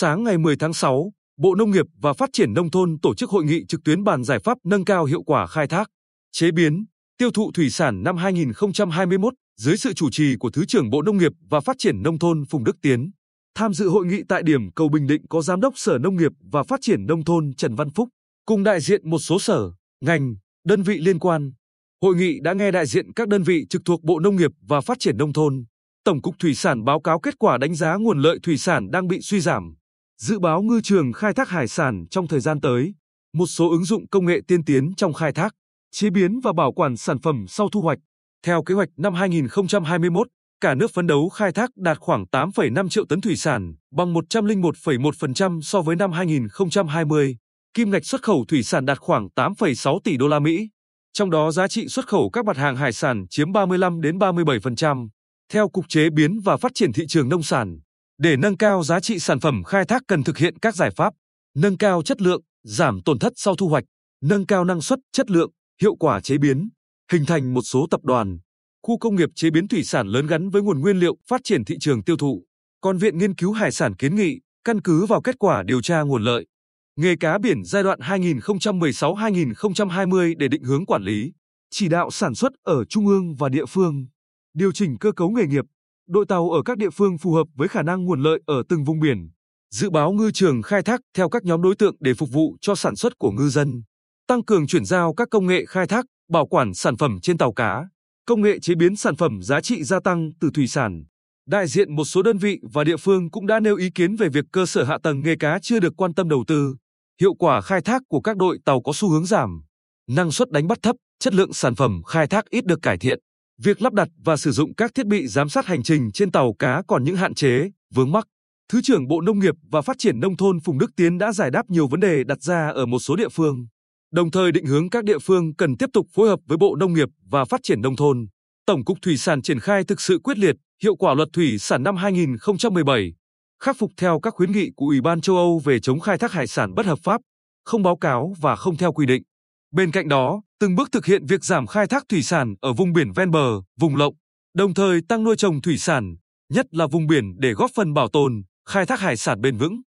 Sáng ngày 10 tháng 6, Bộ Nông nghiệp và Phát triển Nông thôn tổ chức hội nghị trực tuyến bàn giải pháp nâng cao hiệu quả khai thác, chế biến, tiêu thụ thủy sản năm 2021 dưới sự chủ trì của Thứ trưởng Bộ Nông nghiệp và Phát triển Nông thôn Phùng Đức Tiến. Tham dự hội nghị tại điểm cầu Bình Định có Giám đốc Sở Nông nghiệp và Phát triển Nông thôn Trần Văn Phúc, cùng đại diện một số sở, ngành, đơn vị liên quan. Hội nghị đã nghe đại diện các đơn vị trực thuộc Bộ Nông nghiệp và Phát triển Nông thôn, Tổng cục Thủy sản báo cáo kết quả đánh giá nguồn lợi thủy sản đang bị suy giảm, dự báo ngư trường khai thác hải sản trong thời gian tới, một số ứng dụng công nghệ tiên tiến trong khai thác, chế biến và bảo quản sản phẩm sau thu hoạch. Theo kế hoạch năm 2021, cả nước phấn đấu khai thác đạt khoảng 8,5 triệu tấn thủy sản, bằng 101,1% so với năm 2020. Kim ngạch xuất khẩu thủy sản đạt khoảng 8,6 tỷ đô la Mỹ. Trong đó giá trị xuất khẩu các mặt hàng hải sản chiếm 35 đến 37%. Theo Cục Chế biến và Phát triển thị trường nông sản, để nâng cao giá trị sản phẩm khai thác cần thực hiện các giải pháp, nâng cao chất lượng, giảm tổn thất sau thu hoạch, nâng cao năng suất, chất lượng, hiệu quả chế biến, hình thành một số tập đoàn, khu công nghiệp chế biến thủy sản lớn gắn với nguồn nguyên liệu phát triển thị trường tiêu thụ. Còn Viện Nghiên cứu Hải sản kiến nghị, căn cứ vào kết quả điều tra nguồn lợi, nghề cá biển giai đoạn 2016-2020 để định hướng quản lý, chỉ đạo sản xuất ở trung ương và địa phương, điều chỉnh cơ cấu nghề nghiệp, đội tàu ở các địa phương phù hợp với khả năng nguồn lợi ở từng vùng biển, dự báo ngư trường khai thác theo các nhóm đối tượng để phục vụ cho sản xuất của ngư dân, tăng cường chuyển giao các công nghệ khai thác, bảo quản sản phẩm trên tàu cá, công nghệ chế biến sản phẩm giá trị gia tăng từ thủy sản. Đại diện một số đơn vị và địa phương cũng đã nêu ý kiến về việc cơ sở hạ tầng nghề cá chưa được quan tâm đầu tư, hiệu quả khai thác của các đội tàu có xu hướng giảm, năng suất đánh bắt thấp, chất lượng sản phẩm khai thác ít được cải thiện. Việc lắp đặt và sử dụng các thiết bị giám sát hành trình trên tàu cá còn những hạn chế, vướng mắc. Thứ trưởng Bộ Nông nghiệp và Phát triển Nông thôn Phùng Đức Tiến đã giải đáp nhiều vấn đề đặt ra ở một số địa phương, đồng thời định hướng các địa phương cần tiếp tục phối hợp với Bộ Nông nghiệp và Phát triển Nông thôn. Tổng cục Thủy sản triển khai thực sự quyết liệt, hiệu quả luật thủy sản năm 2017, khắc phục theo các khuyến nghị của Ủy ban châu Âu về chống khai thác hải sản bất hợp pháp, không báo cáo và không theo quy định. Bên cạnh đó, từng bước thực hiện việc giảm khai thác thủy sản ở vùng biển ven bờ, vùng lộng, đồng thời tăng nuôi trồng thủy sản, nhất là vùng biển để góp phần bảo tồn, khai thác hải sản bền vững.